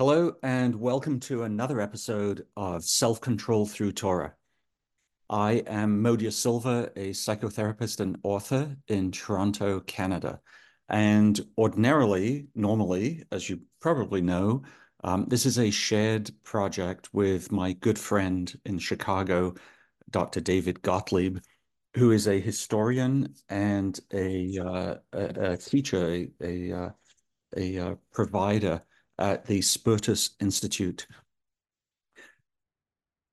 Hello, and welcome to another episode of Self Control Through Torah. I am Modya Silver, a psychotherapist and author in Toronto, Canada. And ordinarily, normally, as you probably know, um, this is a shared project with my good friend in Chicago, Dr. David Gottlieb, who is a historian and a, uh, a, a teacher, a, a, uh, a uh, provider at the Spertus Institute.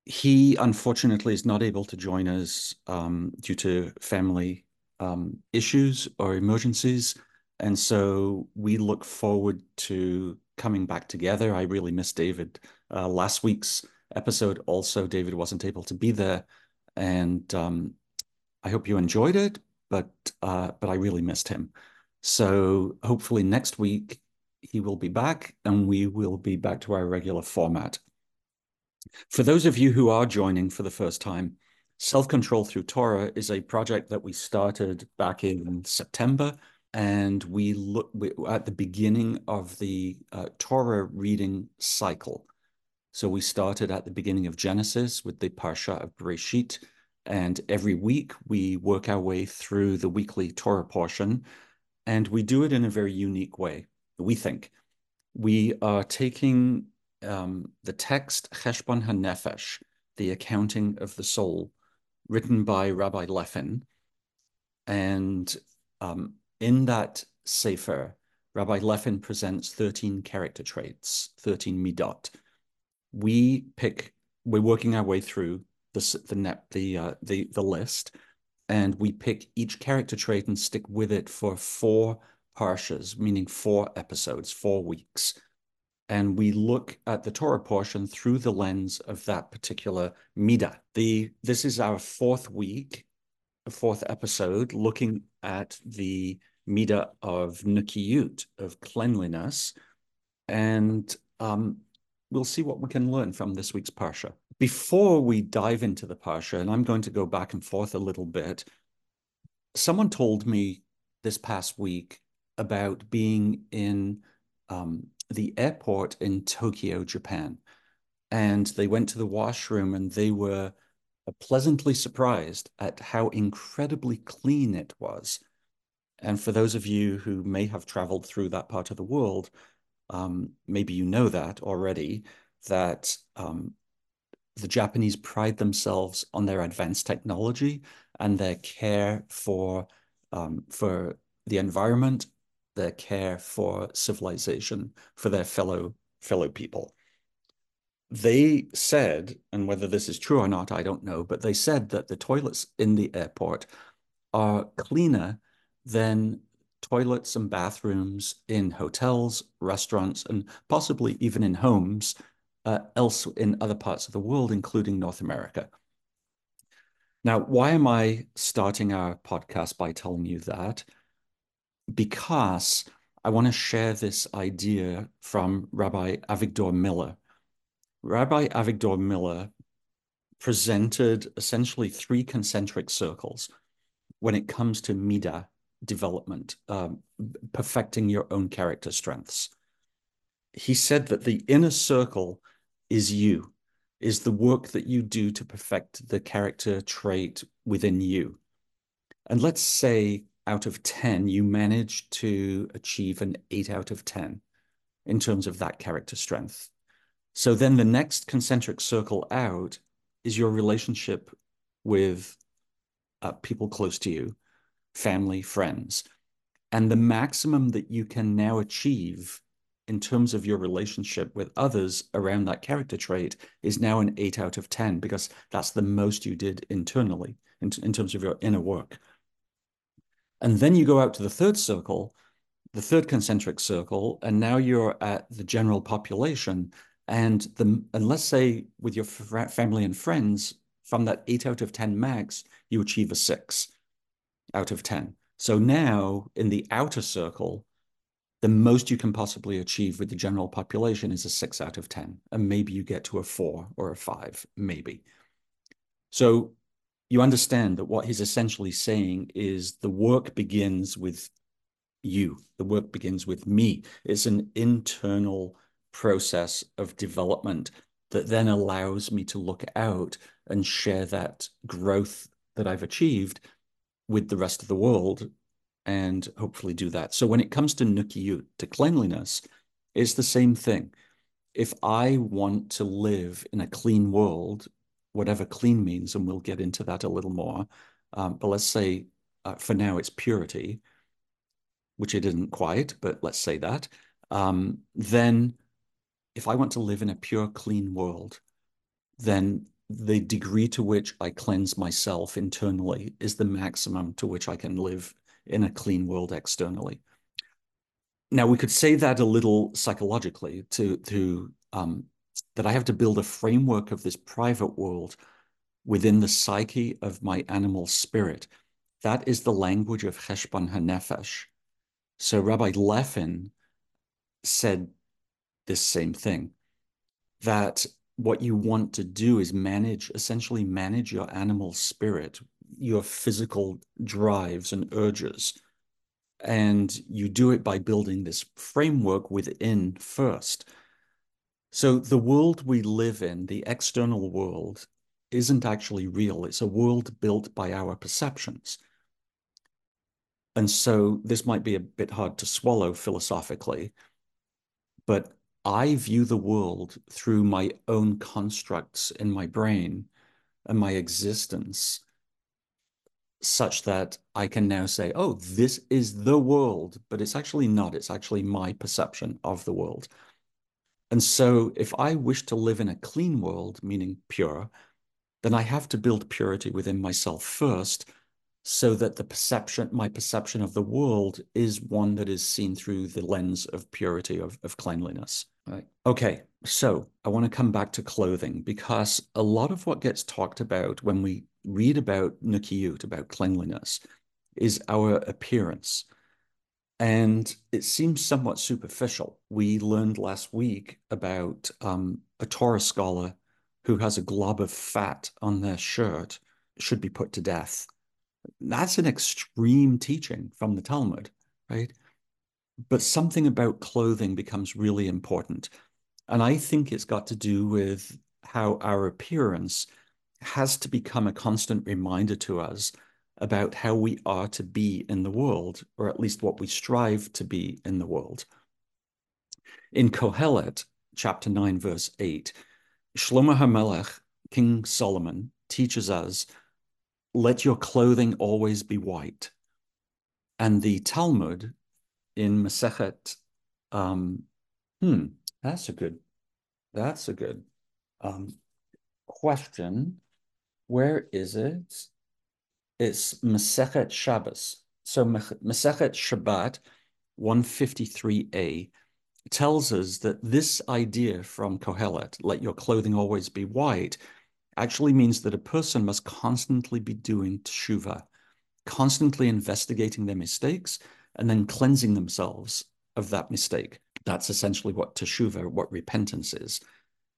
He unfortunately is not able to join us um, due to family um, issues or emergencies. And so we look forward to coming back together. I really miss David. Uh, last week's episode, also, David wasn't able to be there. And um, I hope you enjoyed it, but uh, but I really missed him. So hopefully next week he will be back and we will be back to our regular format. For those of you who are joining for the first time, Self Control Through Torah is a project that we started back in September. And we look we, at the beginning of the uh, Torah reading cycle. So we started at the beginning of Genesis with the Parsha of Bereshit. And every week we work our way through the weekly Torah portion. And we do it in a very unique way we think. We are taking um, the text Cheshbon HaNefesh, the accounting of the soul, written by Rabbi Leffin. And um, in that Sefer, Rabbi Leffin presents 13 character traits, 13 midot. We pick, we're working our way through the, the, net, the, uh, the, the list, and we pick each character trait and stick with it for four parshas, meaning four episodes, four weeks. And we look at the Torah portion through the lens of that particular midah. The this is our fourth week, fourth episode, looking at the midah of nikiyut, of cleanliness, and um, we'll see what we can learn from this week's parsha. Before we dive into the parsha, and I'm going to go back and forth a little bit, someone told me this past week about being in um, the airport in Tokyo, Japan. And they went to the washroom and they were pleasantly surprised at how incredibly clean it was. And for those of you who may have traveled through that part of the world, um, maybe you know that already, that um, the Japanese pride themselves on their advanced technology and their care for um, for the environment their care for civilization, for their fellow fellow people. They said, and whether this is true or not, I don't know, but they said that the toilets in the airport are cleaner than toilets and bathrooms in hotels, restaurants, and possibly even in homes uh, else in other parts of the world, including North America. Now, why am I starting our podcast by telling you that? Because I want to share this idea from Rabbi Avigdor Miller. Rabbi Avigdor Miller presented essentially three concentric circles when it comes to Midah development, um, perfecting your own character strengths. He said that the inner circle is you, is the work that you do to perfect the character trait within you. And let's say out of 10, you manage to achieve an 8 out of 10. in terms of that character strength. So then the next concentric circle out is your relationship with uh, people close to you, family, friends. And the maximum that you can now achieve in terms of your relationship with others around that character trait is now an eight out of 10, because that's the most you did internally in, in terms of your inner work. And then you go out to the third circle, the third concentric circle, and now you're at the general population. And the and let's say with your family and friends, from that eight out of 10 max, you achieve a six out of 10. So now in the outer circle, the most you can possibly achieve with the general population is a six out of 10. And maybe you get to a four or a five, maybe. So you understand that what he's essentially saying is the work begins with you. The work begins with me. It's an internal process of development that then allows me to look out and share that growth that I've achieved with the rest of the world and hopefully do that. So when it comes to nukiyut, to cleanliness, it's the same thing. If I want to live in a clean world, whatever clean means, and we'll get into that a little more, um, but let's say uh, for now it's purity, which it isn't quite, but let's say that, um, then if I want to live in a pure, clean world, then the degree to which I cleanse myself internally is the maximum to which I can live in a clean world externally. Now, we could say that a little psychologically to, to um, that I have to build a framework of this private world within the psyche of my animal spirit. That is the language of Cheshbon HaNefesh. So Rabbi Leffin said this same thing, that what you want to do is manage, essentially manage your animal spirit, your physical drives and urges. And you do it by building this framework within first. So the world we live in, the external world, isn't actually real. It's a world built by our perceptions. And so this might be a bit hard to swallow philosophically, but I view the world through my own constructs in my brain and my existence, such that I can now say, oh, this is the world, but it's actually not. It's actually my perception of the world. And so if I wish to live in a clean world, meaning pure, then I have to build purity within myself first so that the perception, my perception of the world is one that is seen through the lens of purity, of, of cleanliness. Right. Okay, so I want to come back to clothing because a lot of what gets talked about when we read about Nukiyut, about cleanliness, is our appearance. And it seems somewhat superficial. We learned last week about um, a Torah scholar who has a glob of fat on their shirt should be put to death that's an extreme teaching from the Talmud, right? But something about clothing becomes really important. And I think it's got to do with how our appearance has to become a constant reminder to us about how we are to be in the world, or at least what we strive to be in the world. In Kohelet, chapter 9, verse 8, Shlomo HaMelech, King Solomon, teaches us let your clothing always be white. And the Talmud in Masechet, um, hmm, that's a good, that's a good um, question. Where is it? It's Masechet Shabbos. So Masechet Shabbat 153a tells us that this idea from Kohelet, let your clothing always be white, actually means that a person must constantly be doing teshuva, constantly investigating their mistakes and then cleansing themselves of that mistake. That's essentially what teshuva, what repentance is.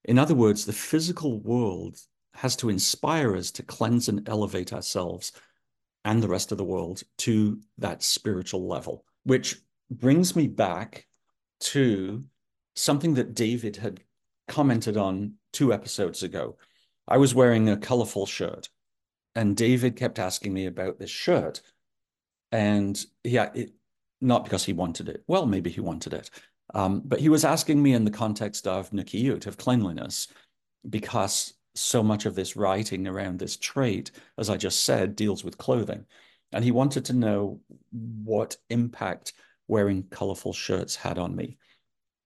In other words, the physical world has to inspire us to cleanse and elevate ourselves and the rest of the world to that spiritual level, which brings me back to something that David had commented on two episodes ago. I was wearing a colorful shirt, and David kept asking me about this shirt. And yeah, it, not because he wanted it. Well, maybe he wanted it. Um, but he was asking me in the context of nikiyut, of cleanliness, because so much of this writing around this trait, as I just said, deals with clothing. And he wanted to know what impact wearing colorful shirts had on me.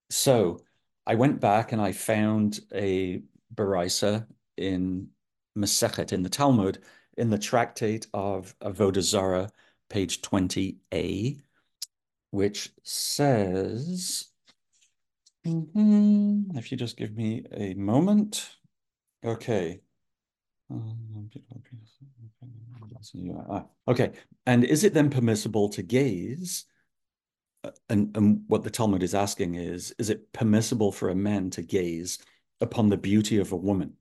So I went back and I found a Baraisa in Masechet, in the Talmud, in the tractate of Avodah Zarah, page 20a, which says, mm-hmm, if you just give me a moment. Okay. Okay. And is it then permissible to gaze? And, and what the Talmud is asking is, is it permissible for a man to gaze upon the beauty of a woman?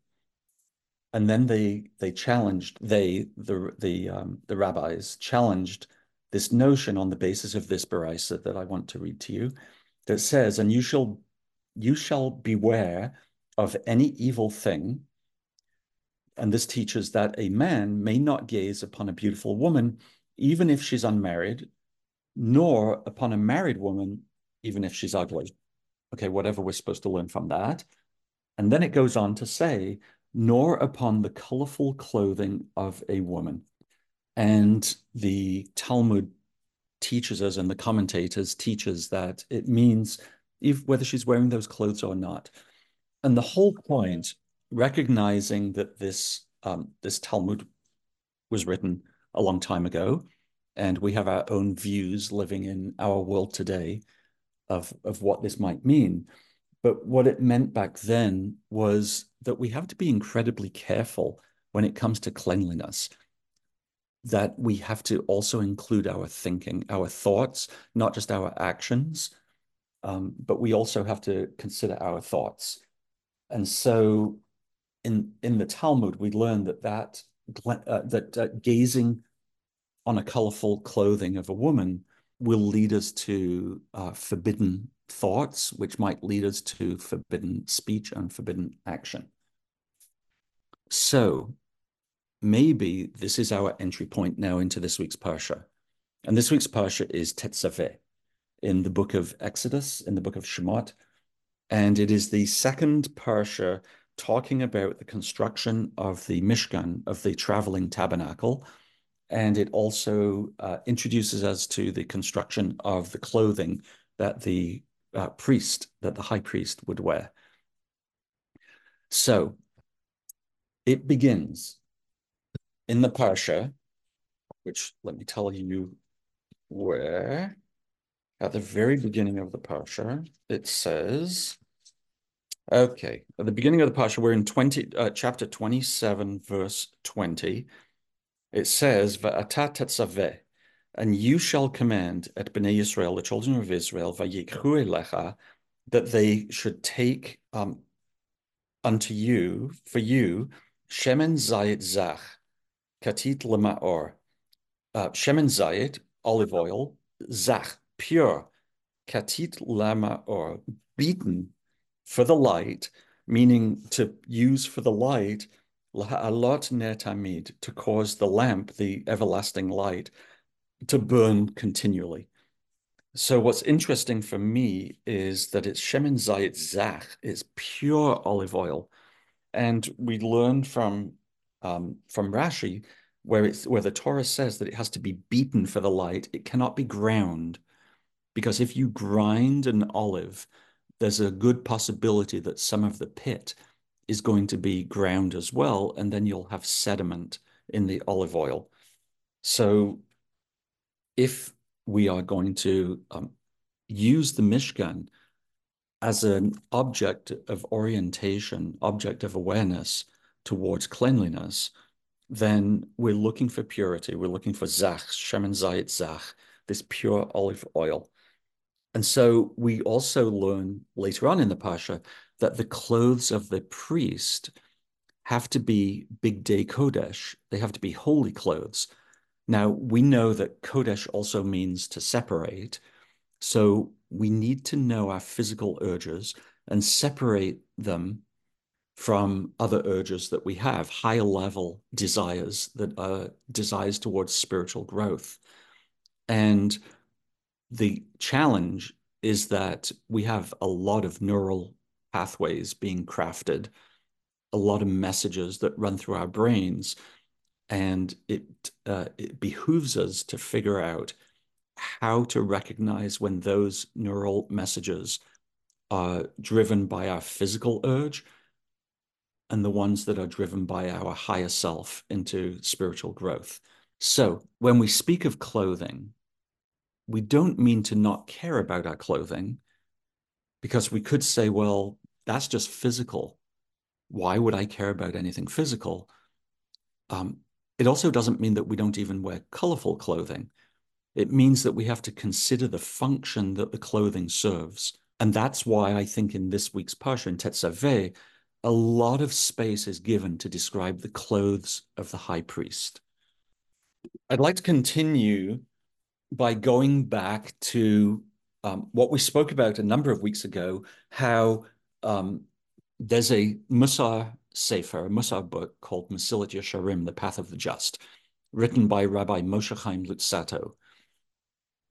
And then they they challenged they the the um, the rabbis challenged this notion on the basis of this baraisa that I want to read to you, that says, "And you shall you shall beware of any evil thing and this teaches that a man may not gaze upon a beautiful woman, even if she's unmarried, nor upon a married woman, even if she's ugly. Okay, whatever we're supposed to learn from that. And then it goes on to say, nor upon the colorful clothing of a woman. And the Talmud teaches us, and the commentators teaches that it means if whether she's wearing those clothes or not. And the whole point recognizing that this um, this Talmud was written a long time ago, and we have our own views living in our world today of of what this might mean. But what it meant back then was that we have to be incredibly careful when it comes to cleanliness. That we have to also include our thinking, our thoughts, not just our actions, um, but we also have to consider our thoughts. And so in in the Talmud, we learn that that uh, that uh, gazing on a colorful clothing of a woman will lead us to uh, forbidden thoughts, which might lead us to forbidden speech and forbidden action. So maybe this is our entry point now into this week's Parsha. And this week's Parsha is Tetzaveh in the book of Exodus, in the book of Shemot. And it is the second Parsha talking about the construction of the Mishkan, of the traveling tabernacle. And it also uh, introduces us to the construction of the clothing that the uh, priest, that the high priest would wear. So it begins in the Parsha, which let me tell you where. At the very beginning of the Parsha, it says, Okay, at the beginning of the Parsha, we're in 20, uh, chapter 27, verse 20. It says, Va'ata tetzaveh, and you shall command at Bnei Israel, the children of Israel, vayikhu elecha, that they should take um, unto you, for you, shemen zayit zach, katit lemaor, uh, shemen zayit, olive oil, zach, pure, katit lamaor, beaten for the light, meaning to use for the light, lot netamid, to cause the lamp, the everlasting light, to burn continually. So what's interesting for me is that it's Shemin Zayit Zach, it's pure olive oil. And we learn from um, from Rashi, where it's where the Torah says that it has to be beaten for the light, it cannot be ground. Because if you grind an olive, there's a good possibility that some of the pit is going to be ground as well, and then you'll have sediment in the olive oil. So if we are going to um, use the Mishkan as an object of orientation, object of awareness towards cleanliness, then we're looking for purity. We're looking for zach, shemen zayit zach, this pure olive oil. And so we also learn later on in the Pasha that the clothes of the priest have to be bigdei kodesh. They have to be holy clothes. Now, we know that kodesh also means to separate. So we need to know our physical urges and separate them from other urges that we have, higher level desires that are desires towards spiritual growth. And the challenge is that we have a lot of neural pathways being crafted, a lot of messages that run through our brains. And it, uh, it behooves us to figure out how to recognize when those neural messages are driven by our physical urge and the ones that are driven by our higher self into spiritual growth. So when we speak of clothing, we don't mean to not care about our clothing because we could say, well, that's just physical. Why would I care about anything physical? Um, it also doesn't mean that we don't even wear colorful clothing. It means that we have to consider the function that the clothing serves. And that's why I think in this week's Parsha in Tetzaveh, a lot of space is given to describe the clothes of the high priest. I'd like to continue by going back to um, what we spoke about a number of weeks ago, how um, there's a Musar Sefer, a Musar book called Mesilat Yesharim, The Path of the Just, written by Rabbi Moshe Chaim Luzzatto.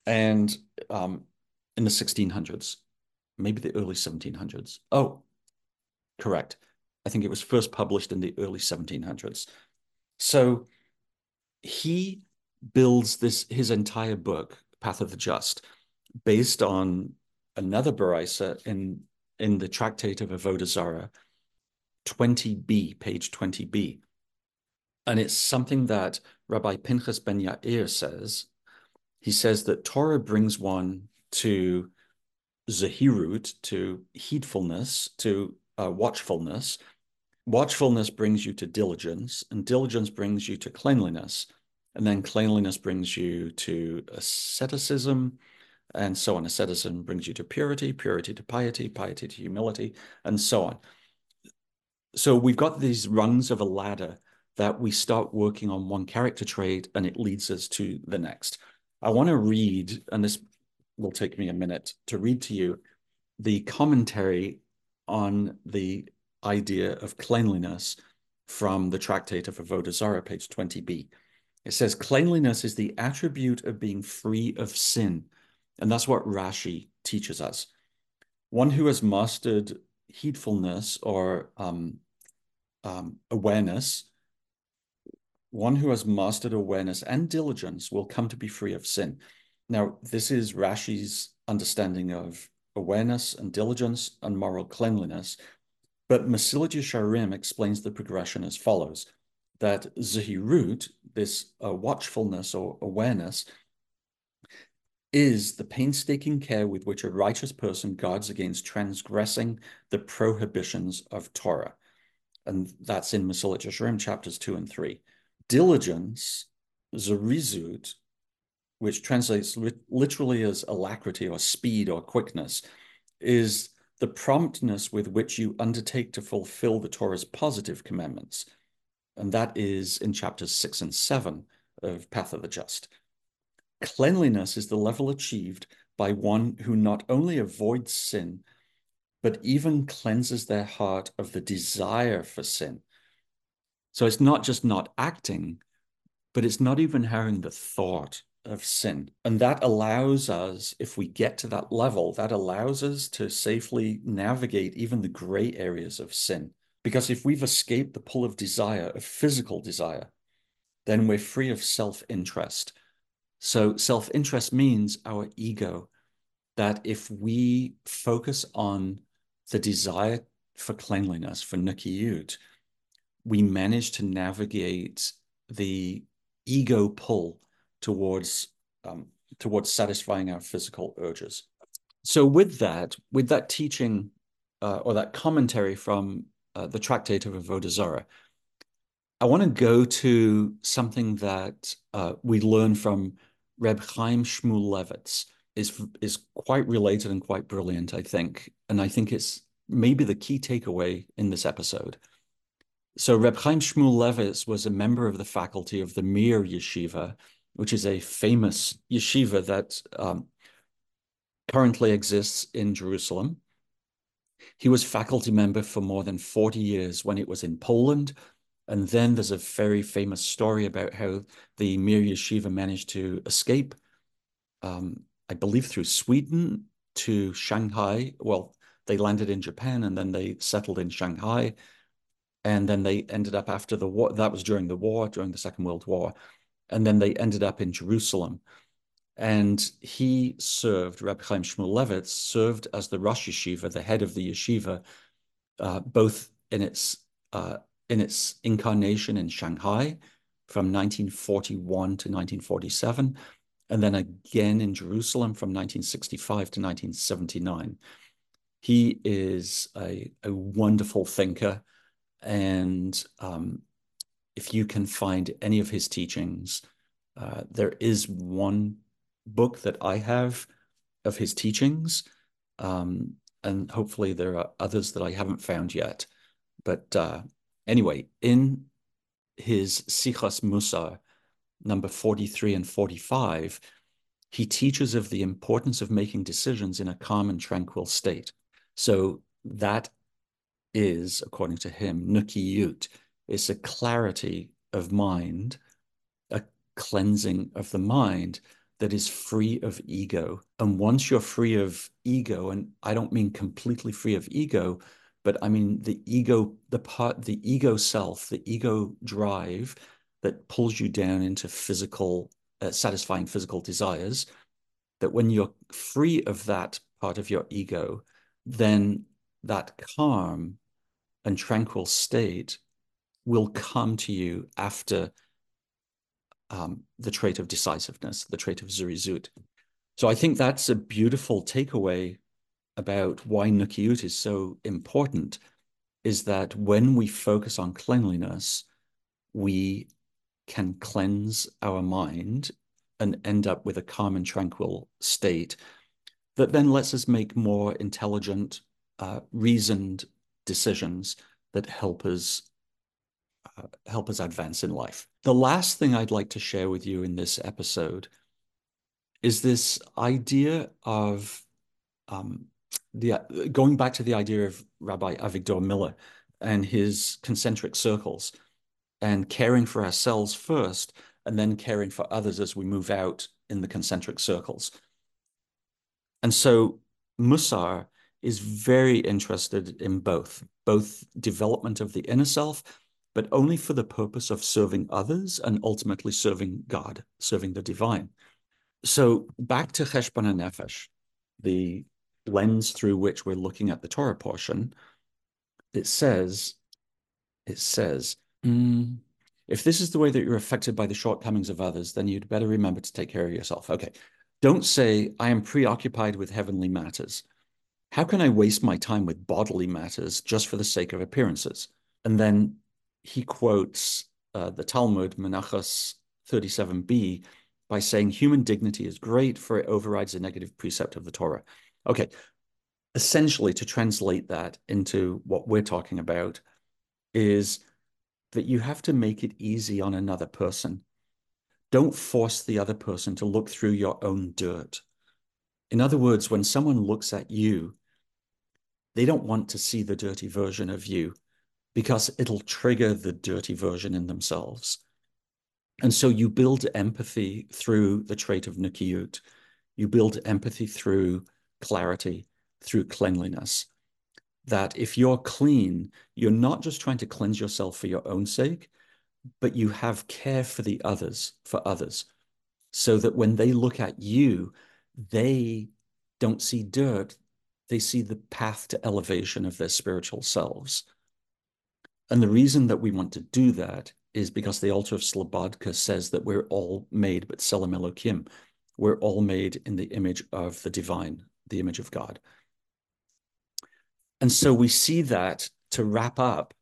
And um, in the 1600s, maybe the early 1700s. Oh, correct. I think it was first published in the early 1700s. So he builds this his entire book, Path of the Just, based on another Baraisa in in the Tractate of Avodah Zarah, 20b, page 20b. And it's something that Rabbi Pinchas ben Yair says. He says that Torah brings one to zahirut, to heedfulness, to uh, watchfulness. Watchfulness brings you to diligence, and diligence brings you to cleanliness. And then cleanliness brings you to asceticism, and so on. Asceticism brings you to purity, purity to piety, piety to humility, and so on. So we've got these rungs of a ladder that we start working on one character trait and it leads us to the next. I want to read, and this will take me a minute to read to you the commentary on the idea of cleanliness from the Tractate of Avodah Zarah, page 20b. It says, cleanliness is the attribute of being free of sin. And that's what Rashi teaches us. One who has mastered heedfulness or um, um, awareness, one who has mastered awareness and diligence will come to be free of sin. Now, this is Rashi's understanding of awareness and diligence and moral cleanliness. But Mesilat Yesharim explains the progression as follows that Zahirut, this uh, watchfulness or awareness, is the painstaking care with which a righteous person guards against transgressing the prohibitions of Torah. And that's in Mesilat Yesharim chapters 2 and 3. Diligence, Zarizut, which translates literally as alacrity or speed or quickness, is the promptness with which you undertake to fulfill the Torah's positive commandments. And that is in chapters six and seven of Path of the Just. Cleanliness is the level achieved by one who not only avoids sin, but even cleanses their heart of the desire for sin. So it's not just not acting, but it's not even having the thought of sin. And that allows us, if we get to that level, that allows us to safely navigate even the gray areas of sin. Because if we've escaped the pull of desire, of physical desire, then we're free of self interest. So, self interest means our ego, that if we focus on the desire for cleanliness, for nikiyut, we manage to navigate the ego pull towards um, towards satisfying our physical urges. So with that, with that teaching uh, or that commentary from uh, the Tractate of Avodah Zarah, I want to go to something that uh, we learn from Reb Chaim Shmulevitz is is quite related and quite brilliant, I think, and I think it's maybe the key takeaway in this episode. So Reb Chaim Shmulevitz was a member of the faculty of the Mir Yeshiva which is a famous yeshiva that um, currently exists in Jerusalem. He was faculty member for more than 40 years when it was in Poland. And then there's a very famous story about how the Mir Yeshiva managed to escape, um, I believe through Sweden to Shanghai. Well, they landed in Japan and then they settled in Shanghai. And then they ended up after the war, that was during the war, during the Second World War. And then they ended up in Jerusalem. And he served, Rabbi Chaim Shmulevitz served as the Rosh Yeshiva, the head of the yeshiva, uh, both in its uh, in its incarnation in Shanghai from 1941 to 1947, and then again in Jerusalem from 1965 to 1979. He is a, a wonderful thinker, and um, if you can find any of his teachings, uh, there is one book that I have of his teachings, um, and hopefully there are others that I haven't found yet. But uh, anyway, in his Sichas Musar, number 43 and 45, he teaches of the importance of making decisions in a calm and tranquil state. So that is, according to him, nukiyut. It's a clarity of mind, a cleansing of the mind that is free of ego. And once you're free of ego, and I don't mean completely free of ego, but I mean the ego, the part, the ego self, the ego drive that pulls you down into physical, uh, satisfying physical desires, that when you're free of that part of your ego, then that calm and tranquil state will come to you after um, the trait of decisiveness, the trait of zirizut. So I think that's a beautiful takeaway about why Nukiyut is so important is that when we focus on cleanliness, we can cleanse our mind and end up with a calm and tranquil state that then lets us make more intelligent, uh, reasoned decisions that help us uh, help us advance in life. The last thing I'd like to share with you in this episode is this idea of um, the going back to the idea of Rabbi Avigdor Miller and his concentric circles and caring for ourselves first and then caring for others as we move out in the concentric circles. And so Musar is very interested in both, both development of the inner self, but only for the purpose of serving others and ultimately serving God, serving the divine. So back to Cheshbon Nefesh, the lens through which we're looking at the Torah portion, it says, it says, mm, if this is the way that you're affected by the shortcomings of others, then you'd better remember to take care of yourself. Okay. Don't say, I am preoccupied with heavenly matters. How can I waste my time with bodily matters just for the sake of appearances? And then he quotes uh, the Talmud, Menachos 37b, by saying human dignity is great for it overrides the negative precept of the Torah. Okay, essentially to translate that into what we're talking about is that you have to make it easy on another person. Don't force the other person to look through your own dirt. In other words, when someone looks at you, they don't want to see the dirty version of you because it'll trigger the dirty version in themselves. And so you build empathy through the trait of nikiyut. You build empathy through clarity through cleanliness. That if you're clean, you're not just trying to cleanse yourself for your own sake, but you have care for the others, for others, so that when they look at you, they don't see dirt, they see the path to elevation of their spiritual selves. And the reason that we want to do that is because the Alter of Slobodka says that we're all made, b'tzelem Elokim, we're all made in the image of the divine, the image of God. And so we see that to wrap up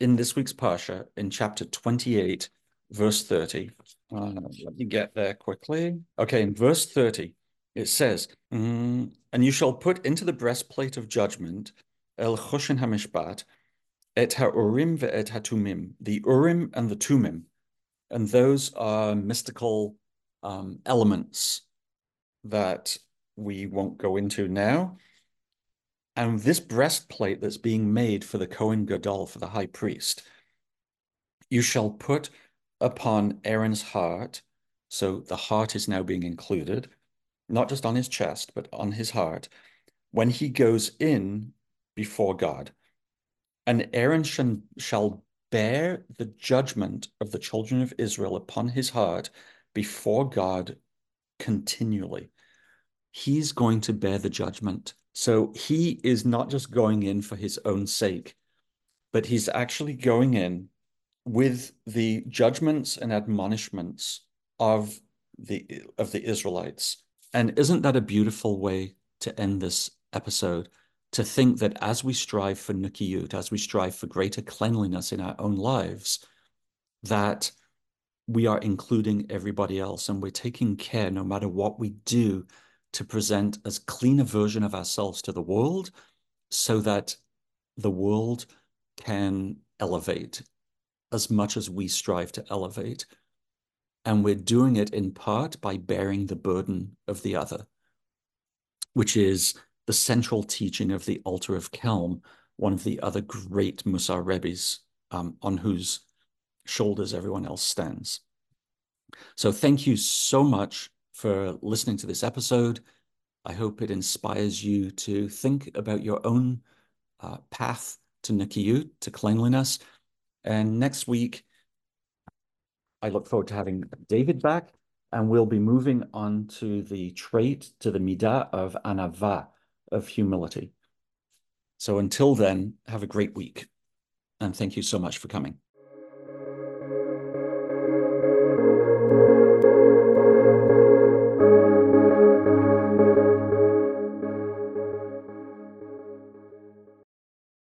in this week's Parsha in chapter 28, verse 30. Uh, let me get there quickly. Okay, in verse 30, it says, mm, And you shall put into the breastplate of judgment, El Choshen HaMishpat, Et HaUrim ve'et HaTumim, the Urim and the Tumim. And those are mystical um, elements that we won't go into now. And this breastplate that's being made for the Kohen Gadol, for the high priest, you shall put upon Aaron's heart. So the heart is now being included. not just on his chest, but on his heart, when he goes in before God. And Aaron shall bear the judgment of the children of Israel upon his heart before God continually. He's going to bear the judgment. So he is not just going in for his own sake, but he's actually going in with the judgments and admonishments of the of the Israelites. And isn't that a beautiful way to end this episode? To think that as we strive for Nikiyut, as we strive for greater cleanliness in our own lives, that we are including everybody else and we're taking care no matter what we do to present as clean a version of ourselves to the world so that the world can elevate as much as we strive to elevate. And we're doing it in part by bearing the burden of the other, which is the central teaching of the Alter of Kelm, one of the other great Musar Rebbes, um, on whose shoulders everyone else stands. So thank you so much for listening to this episode. I hope it inspires you to think about your own uh, path to Nikiyut, to cleanliness. And next week, I look forward to having David back, and we'll be moving on to the trait, to the midah of anava, of humility. So until then, have a great week, and thank you so much for coming.